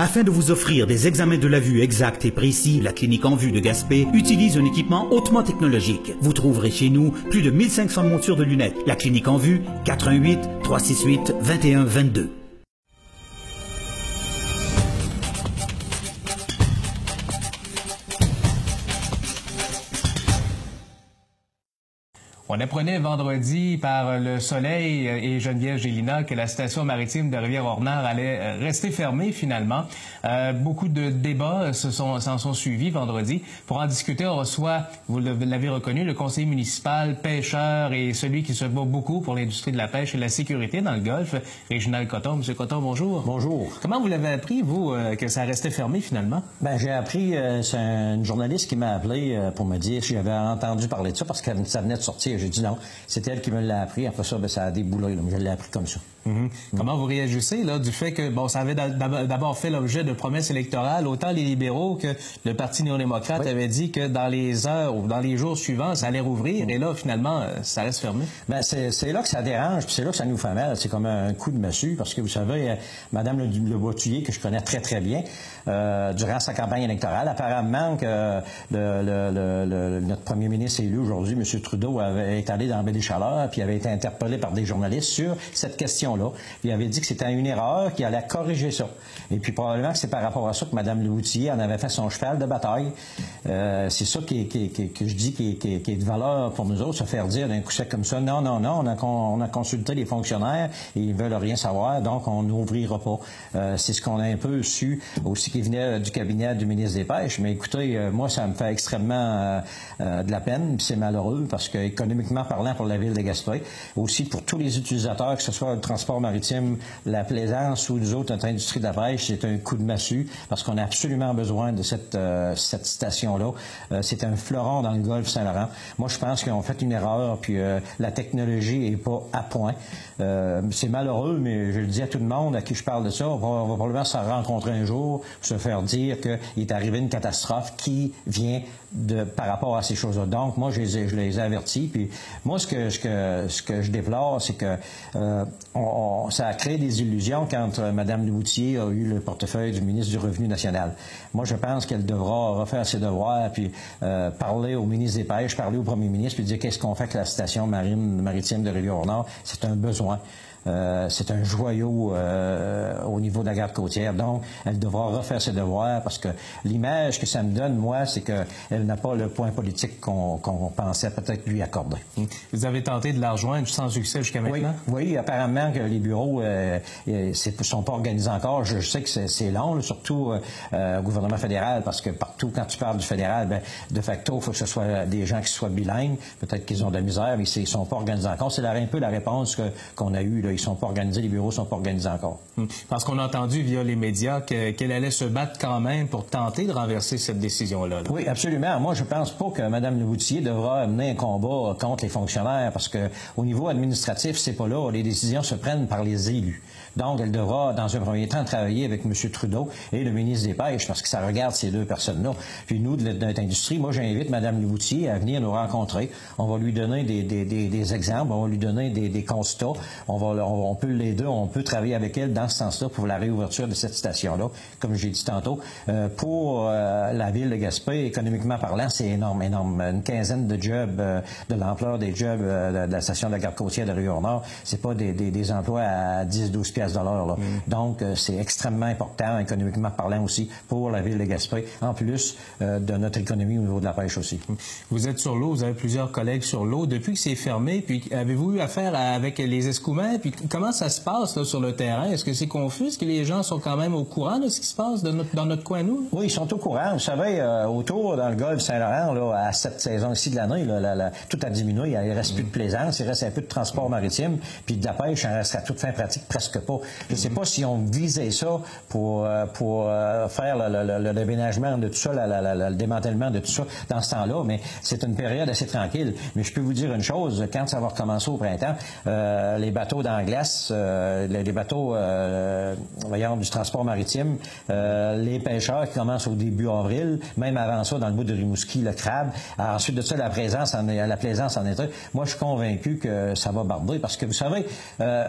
Afin de vous offrir des examens de la vue exacts et précis, la clinique en vue de Gaspé utilise un équipement hautement technologique. Vous trouverez chez nous plus de 1500 montures de lunettes. La clinique en vue, 418 368 2122. On apprenait vendredi par le Soleil et Geneviève Gélina que la station maritime de Rivière-Ornard allait euh, rester fermée finalement. Euh, beaucoup de débats s'en sont, sont, suivis vendredi. Pour en discuter, on reçoit, vous l'avez reconnu, le conseiller municipal, pêcheur et celui qui se bat beaucoup pour l'industrie de la pêche et la sécurité dans le Golfe, Réginald Coton. Monsieur Coton, bonjour. Bonjour. Comment vous l'avez appris, vous, euh, que ça restait fermé finalement? Ben, j'ai appris, c'est une journaliste qui m'a appelé pour me dire si j'avais entendu parler de ça parce que ça venait de sortir. J'ai dit non. C'est elle qui me l'a appris. Après ça, ben, ça a déboulé. Là. Je l'ai appris comme ça. Mhm. Comment vous réagissez là, du fait que bon, ça avait d'abord fait l'objet de promesses électorales, autant les libéraux que le Parti néo-démocrate avait dit que dans les heures ou dans les jours suivants, ça allait rouvrir, et là, finalement, euh, ça reste fermé? Ben, c'est là que ça dérange, puis c'est là que ça nous fait mal. C'est comme un coup de massue, parce que vous savez, euh, Mme Le, le que je connais très, très bien, euh, durant sa campagne électorale, apparemment que le, notre premier ministre élu aujourd'hui, M. Trudeau, avait été allé dans la des Chaleurs, puis avait été interpellé par des journalistes sur cette question Il avait dit que c'était une erreur, qu'il allait corriger ça. Et puis probablement que c'est par rapport à ça que Mme Levoutier en avait fait son cheval de bataille. Euh, c'est ça que je dis qui, est de valeur pour nous autres, se faire dire d'un coup sec comme ça, non, non, non, on a, on a consulté les fonctionnaires et ils veulent rien savoir, donc on n'ouvrira pas. Euh, c'est ce qu'on a un peu su aussi qui venait du cabinet du ministre des Pêches. Mais écoutez, euh, moi, ça me fait extrêmement de la peine, c'est malheureux parce que économiquement parlant pour la ville de Gaspé, aussi pour tous les utilisateurs, que ce soit le transport transport maritime, la plaisance ou les autres, notre industrie de la pêche, c'est un coup de massue parce qu'on a absolument besoin de cette, euh, cette station-là. Euh, c'est un fleuron dans le golfe Saint-Laurent. Moi, je pense qu'ils ont fait une erreur, puis euh, la technologie est pas à point. c'est malheureux, mais je le dis à tout le monde à qui je parle de ça, on va, va probablement se rencontrer un jour, se faire dire qu'il est arrivé une catastrophe qui vient de, par rapport à ces choses-là. Donc, moi, je les, ai, je les avertis. Puis, moi, ce que, ce que, ce que je déplore, c'est que euh, on, ça a créé des illusions quand euh, Mme Loutier a eu le portefeuille du ministre du Revenu national. Moi, je pense qu'elle devra refaire ses devoirs, puis euh, parler au ministre des Pêches, parler au premier ministre, puis dire qu'est-ce qu'on fait avec la station marine maritime de Rivière-au-Nord. C'est un besoin. Euh, c'est un joyau euh, au niveau de la garde côtière. Donc, elle devra refaire ses devoirs parce que l'image que ça me donne, moi, c'est qu'elle n'a pas le point politique qu'on pensait peut-être lui accorder. Vous avez tenté de la rejoindre sans succès jusqu'à maintenant? Oui, apparemment que les bureaux ne euh, sont pas organisés encore. Je, sais que c'est long, surtout au gouvernement fédéral, parce que partout, quand tu parles du fédéral, ben, de facto, il faut que ce soit des gens qui soient bilingues. Peut-être qu'ils ont de la misère, mais ils ne sont pas organisés encore. C'est un peu la réponse qu'on a eue ils sont pas organisés, les bureaux sont pas organisés encore. Hmm. Parce qu'on a entendu via les médias qu'elle allait se battre quand même pour tenter de renverser cette décision-là. Oui, absolument. Moi, je pense pas que Mme Leboutier devra mener un combat contre les fonctionnaires parce que au niveau administratif, c'est pas là. Les décisions se prennent par les élus. Donc, elle devra, dans un premier temps, travailler avec M. Trudeau et le ministre des Pêches, parce que ça regarde ces deux personnes-là. Puis nous, de notre industrie, moi, j'invite Mme Leboutier à venir nous rencontrer. On va lui donner des, des, des, exemples, on va lui donner des, constats. On, va, on, peut les deux, on peut travailler avec elle dans ce sens-là pour la réouverture de cette station-là, comme j'ai dit tantôt. Euh, pour euh, la ville de Gaspé, économiquement parlant, c'est énorme, énorme. Une quinzaine de jobs, euh, de l'ampleur des jobs de la station de la garde côtière de Rio-Nord, c'est pas des, emplois à 10-12 Mm. Donc, euh, c'est extrêmement important, économiquement parlant aussi, pour la ville de Gaspé, en plus euh, de notre économie au niveau de la pêche aussi. Mm. Vous êtes sur l'eau, vous avez plusieurs collègues sur l'eau. Depuis que c'est fermé, puis avez-vous eu affaire avec les escoumins? Puis comment ça se passe sur le terrain? Est-ce que c'est confus? Est-ce que les gens sont quand même au courant de ce qui se passe dans notre coin, nous? Oui, ils sont au courant. Vous savez, euh, autour, dans le golfe Saint-Laurent, à cette saison-ci de l'année, tout a diminué. Il ne reste plus de plaisance, il reste un peu de transport maritime, puis de la pêche, il reste à toute fin pratique presque pas. Je ne sais pas si on visait ça pour, euh, pour euh, faire le, déménagement de tout ça, le démantèlement de tout ça dans ce temps-là, mais c'est une période assez tranquille. Mais je peux vous dire une chose, quand ça va recommencer au printemps, euh, les bateaux d'Anglaise, les, bateaux voyons, du transport maritime, les pêcheurs qui commencent au début avril, même avant ça, dans le bout de Rimouski, le crabe, ensuite de ça, la présence en, la plaisance en été, moi je suis convaincu que ça va barder parce que vous savez,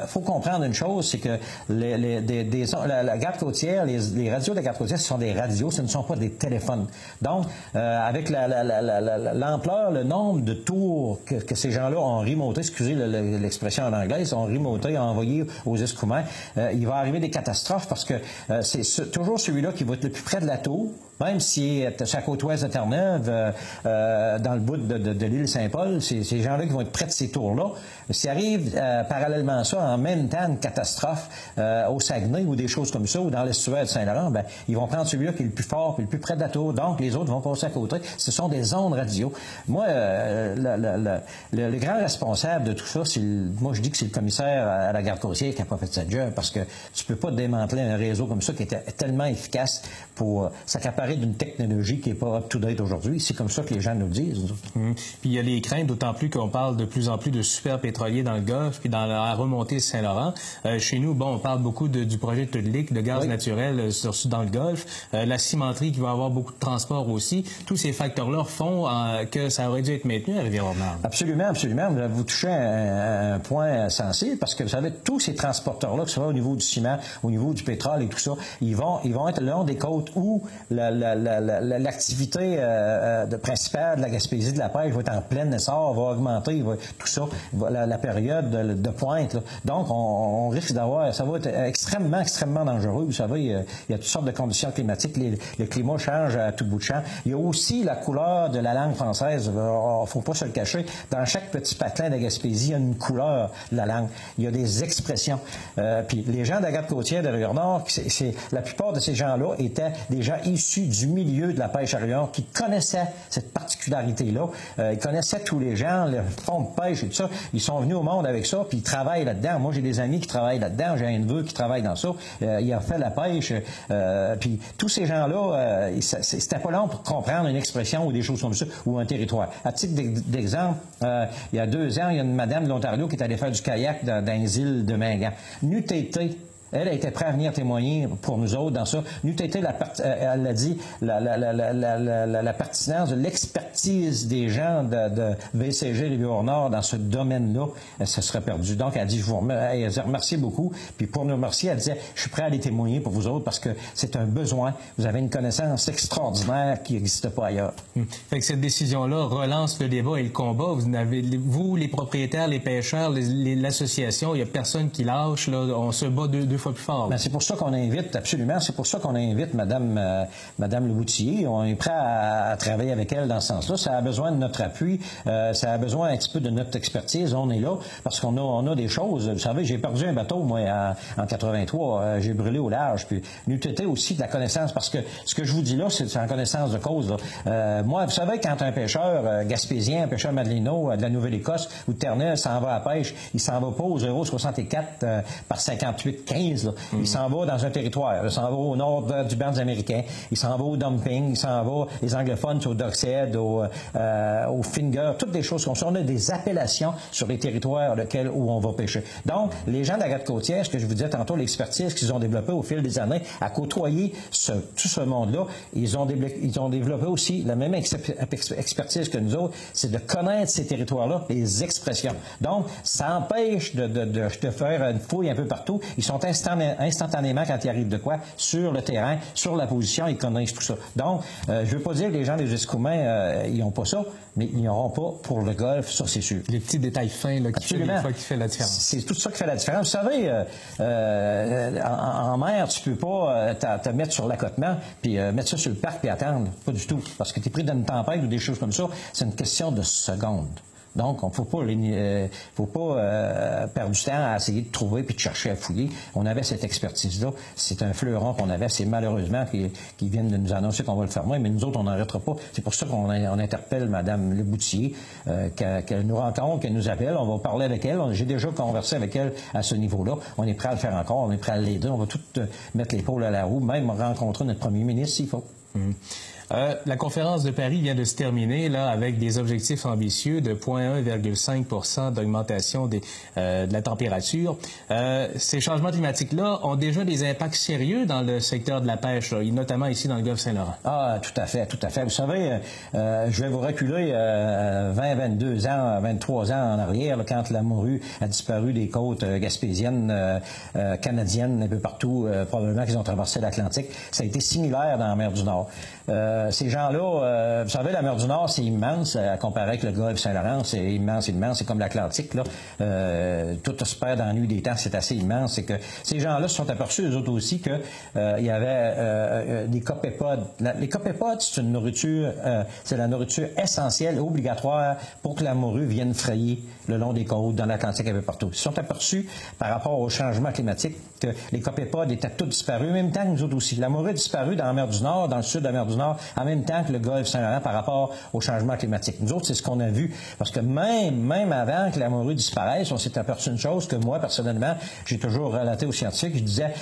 faut comprendre une chose, c'est que les, des, la, garde côtière, les, radios de la garde côtière, ce sont des radios, ce ne sont pas des téléphones. Donc, euh, avec l'ampleur, le nombre de tours que, ces gens-là ont remonté, excusez l'expression en anglais, ont remonté, ont envoyé aux escoumins, euh, il va arriver des catastrophes parce que euh, c'est toujours celui-là qui va être le plus près de la tour, même si c'est à côte ouest de Terre-Neuve, dans le bout de, l'île Saint-Paul, c'est ces gens-là qui vont être près de ces tours-là. S'il arrive parallèlement à ça, en même temps, une catastrophe au Saguenay ou des choses comme ça, ou dans l'estuaire de Saint-Laurent, ben, ils vont prendre celui-là qui est le plus fort et le plus tour. Donc, les autres vont passer à côté. Ce sont des ondes radio. Moi, le, grand responsable de tout ça, c'est moi, je dis que c'est le commissaire à la garde côtière qui n'a pas fait sa job, parce que tu peux pas démanteler un réseau comme ça qui était tellement efficace pour s'accaparer d'une technologie qui n'est pas up-to-date aujourd'hui. C'est comme ça que les gens nous disent. Hum. Puis il y a les craintes, d'autant plus qu'on parle de plus en plus de super pétroliers dans le Golfe, puis dans la remontée Saint-Laurent. Euh, chez nous, bon, on parle beaucoup du projet de Tudlik, de gaz naturel euh, sur, dans le Golfe, euh, la cimenterie qui va avoir beaucoup de transport aussi. Tous ces facteurs-là font que ça aurait dû être maintenu à Rivière-Ordinaire. Absolument, absolument. Vous touchez un, un, point sensible parce que vous savez, tous ces transporteurs-là, que ce soit au niveau du ciment, au niveau du pétrole et tout ça, ils vont, ils vont être le long des côtes où la, l'activité euh, euh, principale de la Gaspésie de la pêche va être en plein essor, va augmenter, tout ça, la, période de, pointe. Donc, on, risque d'avoir, ça va être extrêmement, extrêmement dangereux. Vous savez, il y a toutes sortes de conditions climatiques. le climat change à tout bout de champ. Il y a aussi la couleur de la langue française. Il ne faut pas se le cacher. Dans chaque petit patelin de Gaspésie, il y a une couleur de la langue. Il y a des expressions. Euh, puis les gens la côtière de Rivière-Nord, la plupart de ces gens-là étaient des gens issus du milieu de la pêche à qui connaissaient cette particularité-là. Euh, ils connaissaient tous les gens, le fond de pêche et tout ça. Ils sont venus au monde avec ça, puis ils travaillent là-dedans. Moi, j'ai des amis qui travaillent là-dedans. J'ai un neveu qui travaille dans ça. Euh, il a fait la pêche. Euh, puis tous ces gens-là, c'était pas long pour comprendre une expression ou des choses comme ça, ou un territoire. À titre d'exemple, il y a deux ans, il y a une madame de l'Ontario qui est allée faire du kayak dans, dans les îles de Mingan. N'eût été elle a été prête à venir témoigner pour nous autres dans ça. Nous, été la euh, elle a dit la, la, la, la pertinence de l'expertise des gens de, de VCG Rivière-Nord dans ce domaine-là, ça serait perdu. Donc, elle a dit, je vous remercie, beaucoup. Puis pour nous remercier, elle disait, je suis prêt à aller témoigner pour vous autres parce que c'est un besoin. Vous avez une connaissance extraordinaire qui n'existe pas ailleurs. Hum. Fait que cette décision-là relance le débat et le combat. Vous, avez, vous les propriétaires, les pêcheurs, l'association, il n'y a personne qui lâche. Là. On se bat ben, c'est pour ça qu'on invite, absolument, c'est pour ça qu'on invite Mme, euh, Madame Le Boutier. On est prêt à, travailler avec elle dans ce sens-là. Ça a besoin de notre appui, euh, ça a besoin un petit peu de notre expertise. On est là parce qu'on a, on a des choses. Vous savez, j'ai perdu un bateau, moi, en, 83. Euh, j'ai brûlé au large. Puis, nous été aussi de la connaissance parce que ce que je vous dis là, c'est en connaissance de cause. moi, vous savez, quand un pêcheur gaspésien, un pêcheur madelino de la Nouvelle-Écosse ou de Terre-Neuve s'en va à pêche, il s'en va pas au 0,64 par 58, 15 il s'en va dans un territoire. Il s'en va au nord du band américain. Il s'en va au dumping. Il s'en va, les anglophones, au Dockshead, au, euh, au Finger, toutes des choses comme ça. On a des appellations sur les territoires où on va pêcher. Donc, les gens de la garde côtière, ce que je vous disais tantôt, l'expertise qu'ils ont développée au fil des années à côtoyer ce, tout ce monde-là, ils ont, ils ont développé aussi la même expertise que nous autres, c'est de connaître ces territoires-là, les expressions. Donc, ça empêche de, de, de, de, faire une fouille un peu partout. Ils sont instantanément, quand il arrive de quoi, sur le terrain, sur la position, ils connaissent tout ça. Donc, euh, je ne veux pas dire que les gens des Escoumins, euh, ils n'ont pas ça, mais ils n'auront pas pour le golf, ça c'est sûr. Les petits détails fins là, qui, fait, qui fait la différence. C'est tout ça qui fait la différence. Vous savez, euh, en, mer, tu peux pas te mettre sur l'accotement, puis mettre ça sur le parc, puis attendre. Pas du tout. Parce que tu es pris dans une tempête ou des choses comme ça. C'est une question de secondes. Donc, on ne faut pas, euh, euh, perdre du temps à essayer de trouver puis de chercher à fouiller. On avait cette expertise-là. C'est un fleuron qu'on avait. C'est malheureusement qu'ils viennent de nous annoncer qu'on va le fermer, mais nous autres, on n'arrêtera pas. C'est pour ça qu'on on interpelle Mme Leboutier, euh, qu'elle nous rencontre, qu'elle nous appelle. On va parler avec elle. J'ai déjà conversé avec elle à ce niveau-là. On est prêt à le faire encore. On est prêt à l'aider. On va tout mettre l'épaule à la roue, même rencontrer notre premier ministre s'il faut. Hum. Euh, la conférence de Paris vient de se terminer là avec des objectifs ambitieux de 0,1,5% d'augmentation euh, de la température. Euh, ces changements climatiques-là ont déjà des impacts sérieux dans le secteur de la pêche, notamment ici dans le Golfe Saint-Laurent. Ah, tout à fait, tout à fait. Vous savez, je vais vous reculer 20, 22 ans, 23 ans en arrière, quand la morue a disparu des côtes gaspésiennes, canadiennes, un peu partout, probablement qu'ils ont traversé l'Atlantique. Ça a été similaire dans la mer du Nord. Ces gens-là, euh, vous savez, la mer du Nord, c'est immense, à comparer avec le Golfe Saint-Laurent, c'est immense, immense, c'est comme l'Atlantique, là. Euh, tout se perd dans la nuit des temps, c'est assez immense. C'est que ces gens-là se sont aperçus, eux autres aussi, qu'il il y avait des copépodes. les copépodes, c'est une nourriture, c'est la nourriture essentielle, obligatoire pour que la morue vienne frayer le long des côtes, dans l'Atlantique, un peu partout. Ils se sont aperçus, par rapport au changement climatique, que les copépodes étaient tous disparus, même temps que nous autres aussi. La morue a disparu dans la mer du Nord, dans le sud de la mer du Nord, en même temps que le Golfe Saint-Laurent par rapport au changement climatique. Nous autres, c'est ce qu'on a vu. Parce que même, même avant que la morue disparaisse, on s'est aperçu une chose que moi, personnellement, j'ai toujours relaté aux scientifiques. Je disais,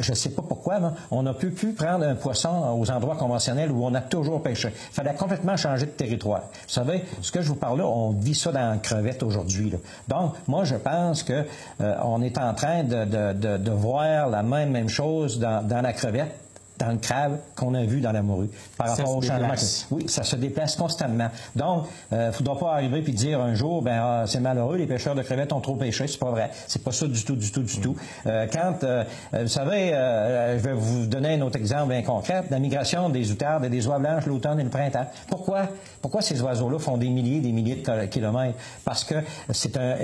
je ne sais pas pourquoi, mais on n'a pu plus prendre un poisson aux endroits conventionnels où on a toujours pêché. Il fallait complètement changer de territoire. Vous savez, ce que je vous parle là, on vit ça dans la crevette aujourd'hui. Donc, moi, je pense que euh, on est en train de, voir la même, même chose dans, dans la crevette dans le crabe qu'on a vu dans la morue par rapport au changement. Oui, ça se déplace constamment. Donc, il euh, ne faudra pas arriver puis dire un jour, ben ah, c'est malheureux, les pêcheurs de crevettes ont trop pêché. C'est pas vrai. C'est pas ça du tout, du tout, du tout. Euh, quand, euh, vous savez, je vais vous donner un autre exemple bien concret. La migration des outardes et des oies blanches l'automne et le printemps. Pourquoi? Pourquoi ces oiseaux-là font des milliers et des milliers de kilomètres? Parce que c'est un,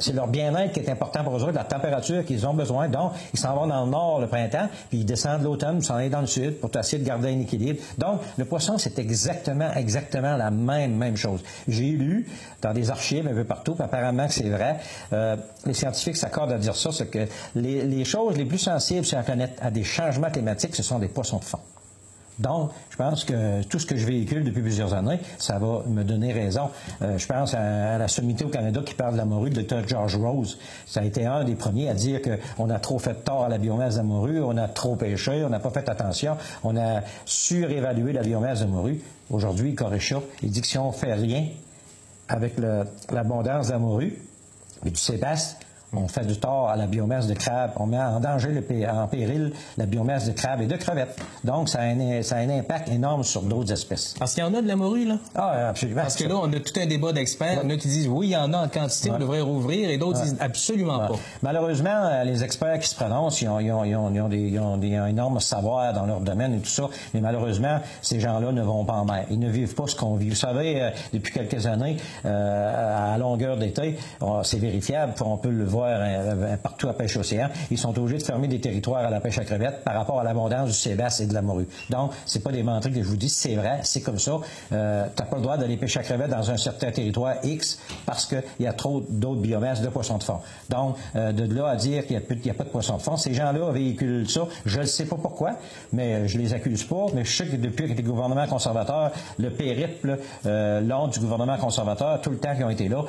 c'est leur bien-être qui est important pour eux autres, la température qu'ils ont besoin. Donc, ils s'en vont dans le nord le printemps, puis ils descendent l'automne s'en aller dans le sud pour essayer de garder un équilibre. Donc, le poisson, c'est exactement, exactement la même, même chose. J'ai lu dans des archives un peu partout, apparemment que c'est vrai. Euh, les scientifiques s'accordent à dire ça, c'est que les, les choses les plus sensibles sur la planète à des changements climatiques, ce sont des poissons de fond. Donc, je pense que tout ce que je véhicule depuis plusieurs années, ça va me donner raison. Euh, je pense à, la Sommité au Canada qui parle de la morue, le Dr. George Rose. Ça a été un des premiers à dire qu'on a trop fait tort à la biomasse de morue, on a trop pêché, on n'a pas fait attention, on a surévalué la biomasse de morue. Aujourd'hui, Corécha, il dit que si on fait rien avec l'abondance de la morue, mais du sébaste, on fait du tort à la biomasse de crabe. On met en danger, en péril, la biomasse de crabe et de crevettes. Donc, ça a un, impact énorme sur d'autres espèces. Parce qu'il y en a de la morue, là? Ah, absolument. Parce que là, on a tout un débat d'experts. Il y en a qui disent, oui, il y en a en quantité, on devrait rouvrir, et d'autres disent, absolument pas. Malheureusement, euh, les experts qui se prononcent, ils ont, des, un énorme savoir dans leur domaine et tout ça, mais malheureusement, ces gens-là ne vont pas en mer. Ils ne vivent pas ce qu'on vit. Vous savez, euh, depuis quelques années, euh, à longueur d'été, c'est vérifiable, on peut le voir euh, partout à pêche océan, ils sont obligés de fermer des territoires à la pêche à crevettes par rapport à l'abondance du sébasse et de la morue. Donc, c'est pas des menteries que je vous dis, c'est vrai, c'est comme ça. Euh, tu n'as pas le droit d'aller pêcher à crevettes dans un certain territoire X parce qu'il y a trop d'autres biomasses de poissons de fond. Donc, euh, de là à dire qu'il n'y a, pas de poissons de fond, ces gens-là véhiculent ça. Je ne sais pas pourquoi, mais je les accuse pas. Mais je sais que depuis que les gouvernements conservateurs, le périple euh, du gouvernement conservateur, tout le temps qu'ils ont été là,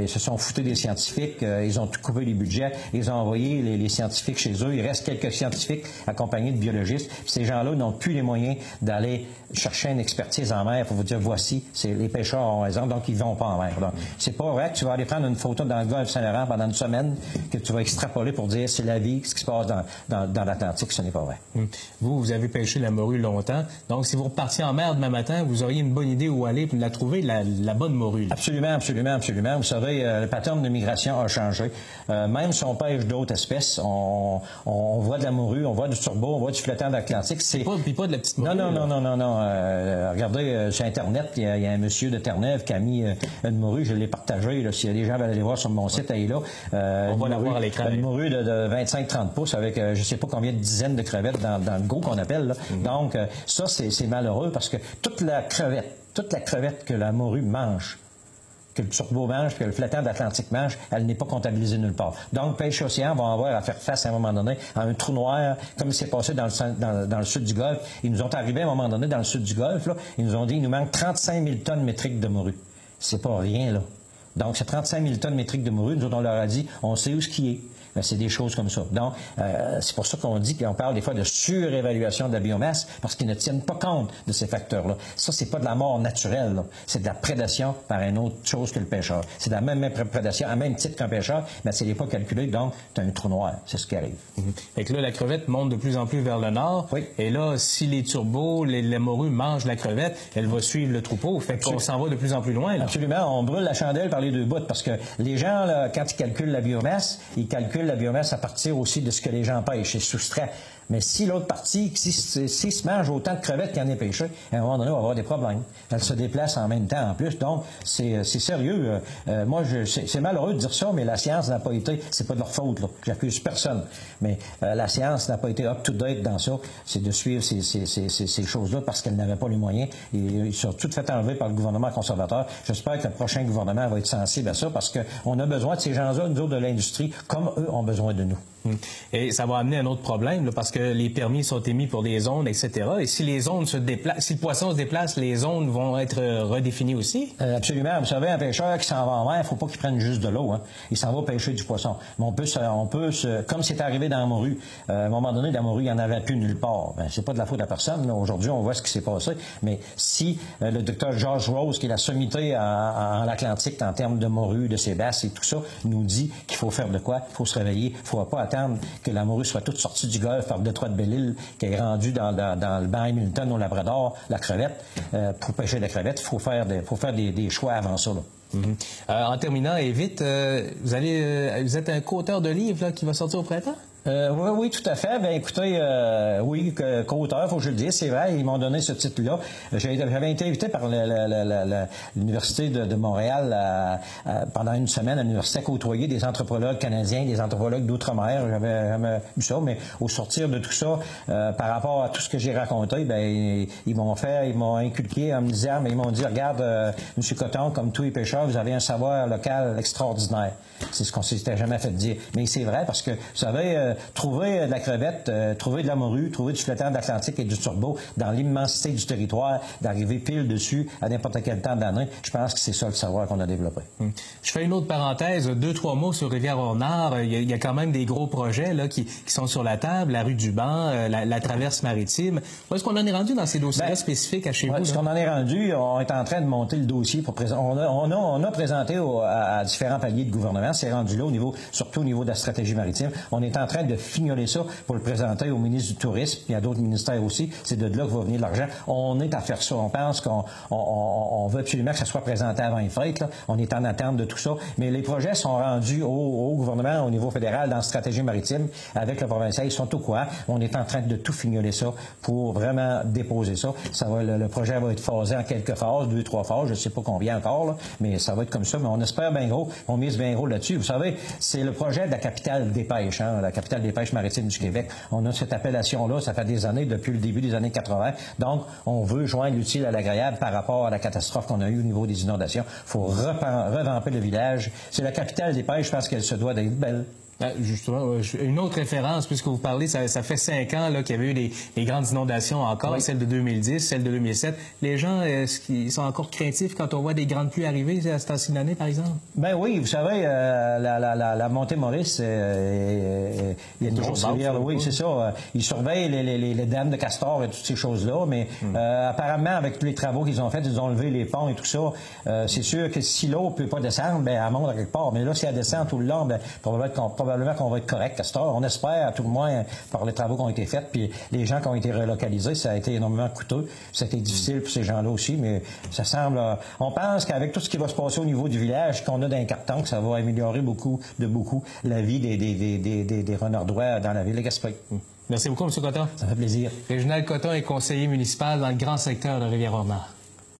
ils se sont foutus des scientifiques, ils ont couper les budgets, ils ont envoyé les, scientifiques chez eux. Il reste quelques scientifiques accompagnés de biologistes. ces gens-là n'ont plus les moyens d'aller chercher une expertise en mer pour vous dire voici, c'est les pêcheurs ont raison, donc ils vont pas en mer. C'est pas vrai que tu vas aller prendre une photo dans le golfe Saint-Laurent pendant une semaine que tu vas extrapoler pour dire c'est la vie, ce qui se passe dans, l'Atlantique, ce n'est pas vrai. Hum. Vous, vous avez pêché la morue longtemps, donc si vous repartiez en mer demain matin, vous auriez une bonne idée où aller pour la trouver, la, bonne morue. Absolument, absolument, absolument. Vous savez, euh, le pattern de migration a changé. Euh, même si on pêche d'autres espèces, on, voit de la morue, on voit du turbo, on voit du flottant d'Atlantique. C'est pas, pas de la petite morue. Non, non, non, non, non, non. Euh, regardez euh, sur Internet, il y, a, un monsieur de Terre-Neuve qui a mis une morue, je l'ai partagée. S'il y a des gens veulent aller voir sur mon site, elle est là. on va la voir à l'écran. Une morue de, 25-30 pouces avec je ne sais pas combien de dizaines de crevettes dans, le go qu'on appelle. Mm-hmm. Donc, ça, c'est malheureux parce que toute la crevette, toute la crevette que la morue mange, que le turbo mange, que le flottant d'Atlantique mange, elle n'est pas comptabilisée nulle part. Donc, Pêche Océan va avoir à faire face à un moment donné à un trou noir, comme il s'est passé dans le, dans, le, sud du Golfe. Ils nous ont arrivé à un moment donné dans le sud du Golfe, là, ils nous ont dit il nous manque 35 000 tonnes métriques de morue. C'est pas rien, là. Donc, c'est 35 000 tonnes métriques de morue. Nous, on leur a dit, on sait où ce qui est. Ben, c'est des choses comme ça. Donc, euh, c'est pour ça qu'on dit qu'on parle des fois de surévaluation de la biomasse parce qu'ils ne tiennent pas compte de ces facteurs-là. Ça, c'est pas de la mort naturelle. C'est de la prédation par une autre chose que le pêcheur. C'est de la même prédation, à même titre qu'un pêcheur, mais c'est n'est pas calculé, donc tu as un trou noir. C'est ce qui arrive. Et que là, la crevette monte de plus en plus vers le nord. Oui. Et là, si les turbos, les, les morues mangent la crevette, elle va suivre le troupeau. Fait qu'on s'en va de plus en plus loin. Là. Absolument. On brûle la chandelle par les deux bouts parce que les gens, là, quand ils calculent la biomasse, ils calculent la biomasse à partir aussi de ce que les gens pêchent. C'est soustrait. Mais si l'autre partie, si, se mange autant de crevettes qu'il y en a pêché, à un moment donné, on va avoir des problèmes. Elle se déplace en même temps en plus. Donc, c'est sérieux. Euh, euh, moi, c'est malheureux de dire ça, mais la science n'a pas été, c'est pas de leur faute, là. J'accuse personne. Mais euh, la science n'a pas été up-to-date dans ça. C'est de suivre ces, ces, ces, ces choses-là parce qu'elle n'avait pas les moyens. Et ils sont tout fait enlever par le gouvernement conservateur. J'espère que le prochain gouvernement va être sensible à ça parce qu'on a besoin de ces gens-là, nous autres de l'industrie, comme eux ont besoin de nous. Et ça va amener un autre problème, là, parce que les permis sont émis pour des zones, etc. Et si les zones se déplacent, si le poisson se déplace, les zones vont être euh, redéfinies aussi? Euh, absolument. Vous savez, un pêcheur qui s'en va en mer, il ne faut pas qu'il prenne juste de l'eau. Hein. Il s'en va pêcher du poisson. Mais on peut, se, on peut comme c'est arrivé dans la morue, euh, à un moment donné, dans la morue, il n'y en avait plus nulle part. Ben, c'est pas de la faute de la personne. Aujourd'hui, on voit ce qui s'est passé. Mais si le docteur George Rose, qui est la sommité en, Atlantique en termes de morue, de sébasse et tout ça, nous dit qu'il faut faire de quoi? Il faut se réveiller. Il ne faut pas attendre que la morue soit toute sortie du golfe par de Belle-Île, qu'elle est rendue dans, le banc Hamilton au Labrador, la crevette. Euh, pour pêcher la crevette, il faut faire, des, faut choix avant ça. -hmm. euh, en terminant, et vite, euh, vous êtes un co-auteur de livre là, qui va sortir au printemps? Euh, oui, oui, tout à fait. Ben, écoutez, euh, oui, co-auteur, faut que je le dise, c'est vrai, ils m'ont donné ce titre-là. J'avais été invité par l'Université de, Montréal à, à, pendant une semaine à l'université à côtoyer des anthropologues canadiens, des anthropologues d'outre-mer. J'avais vu ça, mais au sortir de tout ça, euh, par rapport à tout ce que j'ai raconté, ben, ils, m'ont fait, ils m'ont inculqué en me disant, mais ils m'ont dit, regarde, euh, M. Coton, comme tous les pêcheurs, vous avez un savoir local extraordinaire. C'est ce qu'on s'était jamais fait dire. Mais c'est vrai parce que, vous savez, euh, trouver de la crevette, euh, trouver de la morue, trouver du flottant d'Atlantique et du turbo dans l'immensité du territoire, d'arriver pile dessus à n'importe quel temps d'année, je pense que c'est ça le savoir qu'on a développé. Hum. Je fais une autre parenthèse, deux, trois mots sur Rivière-au-Nord. Il, il, y a quand même des gros projets là, qui, qui sont sur la table, la rue du Banc, euh, la, la, traverse maritime. Où est-ce qu'on en est rendu dans ces dossiers ben, spécifiques à chez ouais, vous? Ce qu'on en est rendu, on est en train de monter le dossier pour présenter. On a, on a, on a présenté au, à, à, différents paliers de gouvernement, c'est rendu là au niveau, surtout au niveau de la stratégie maritime. On est en train de fignoler ça pour le présenter au ministre du Tourisme, y a d'autres ministères aussi. C'est de là que va venir l'argent. On est à faire ça. On pense qu'on on, on, veut absolument que ça soit présenté avant les fêtes. On est en attente de tout ça. Mais les projets sont rendus au, gouvernement, au niveau fédéral, dans la stratégie maritime, avec le provincial. Ils sont au courant. On est en train de tout fignoler ça pour vraiment déposer ça. ça va, le, projet va être phasé en quelques phases, deux, trois phases. Je ne sais pas combien encore, mais ça va être comme ça. Mais on espère bien gros. On mise bien gros là-dessus. Vous savez, c'est le projet de la capitale des pêches, hein, la capitale des pêches maritimes du Québec. On a cette appellation-là, ça fait des années, depuis le début des années 80. Donc, on veut joindre l'utile à l'agréable par rapport à la catastrophe qu'on a eue au niveau des inondations. Il faut revamper le village. C'est la capitale des pêches, pense qu'elle se doit d'être belle. Justement, une autre référence, puisque vous parlez, ça, ça fait cinq ans qu'il y avait eu des, des, grandes inondations encore, oui. celle de 2010, celle de 2007. Les gens, est-ce qu'ils sont encore craintifs quand on voit des grandes pluies arriver à cette temps d'année, par exemple? Ben oui, vous savez, euh, la, la, la, la, montée Maurice, euh, il y a grosse rivière, oui, c'est ça. Ils surveillent les, les, les, dames de castor et toutes ces choses-là, mais hmm. euh, apparemment, avec tous les travaux qu'ils ont faits, ils ont levé les ponts et tout ça. c'est sûr que si l'eau ne peut pas descendre, ben, elle monte à quelque part. Mais là, si elle descend tout le long, ben, probablement, probablement qu'on va être correct à cette heure. On espère, à tout le moins, par les travaux qui ont été faits, puis les gens qui ont été relocalisés, ça a été énormément coûteux. Ça a été difficile pour ces gens-là aussi, mais ça semble... On pense qu'avec tout ce qui va se passer au niveau du village, qu'on a dans les cartons, que ça va améliorer beaucoup, de beaucoup, la vie des, des, des, des, des renardois dans la ville de Gaspé. Merci beaucoup, M. Coton. Ça fait plaisir. Réginald Coton est conseiller municipal dans le grand secteur de Rivière-Ornard.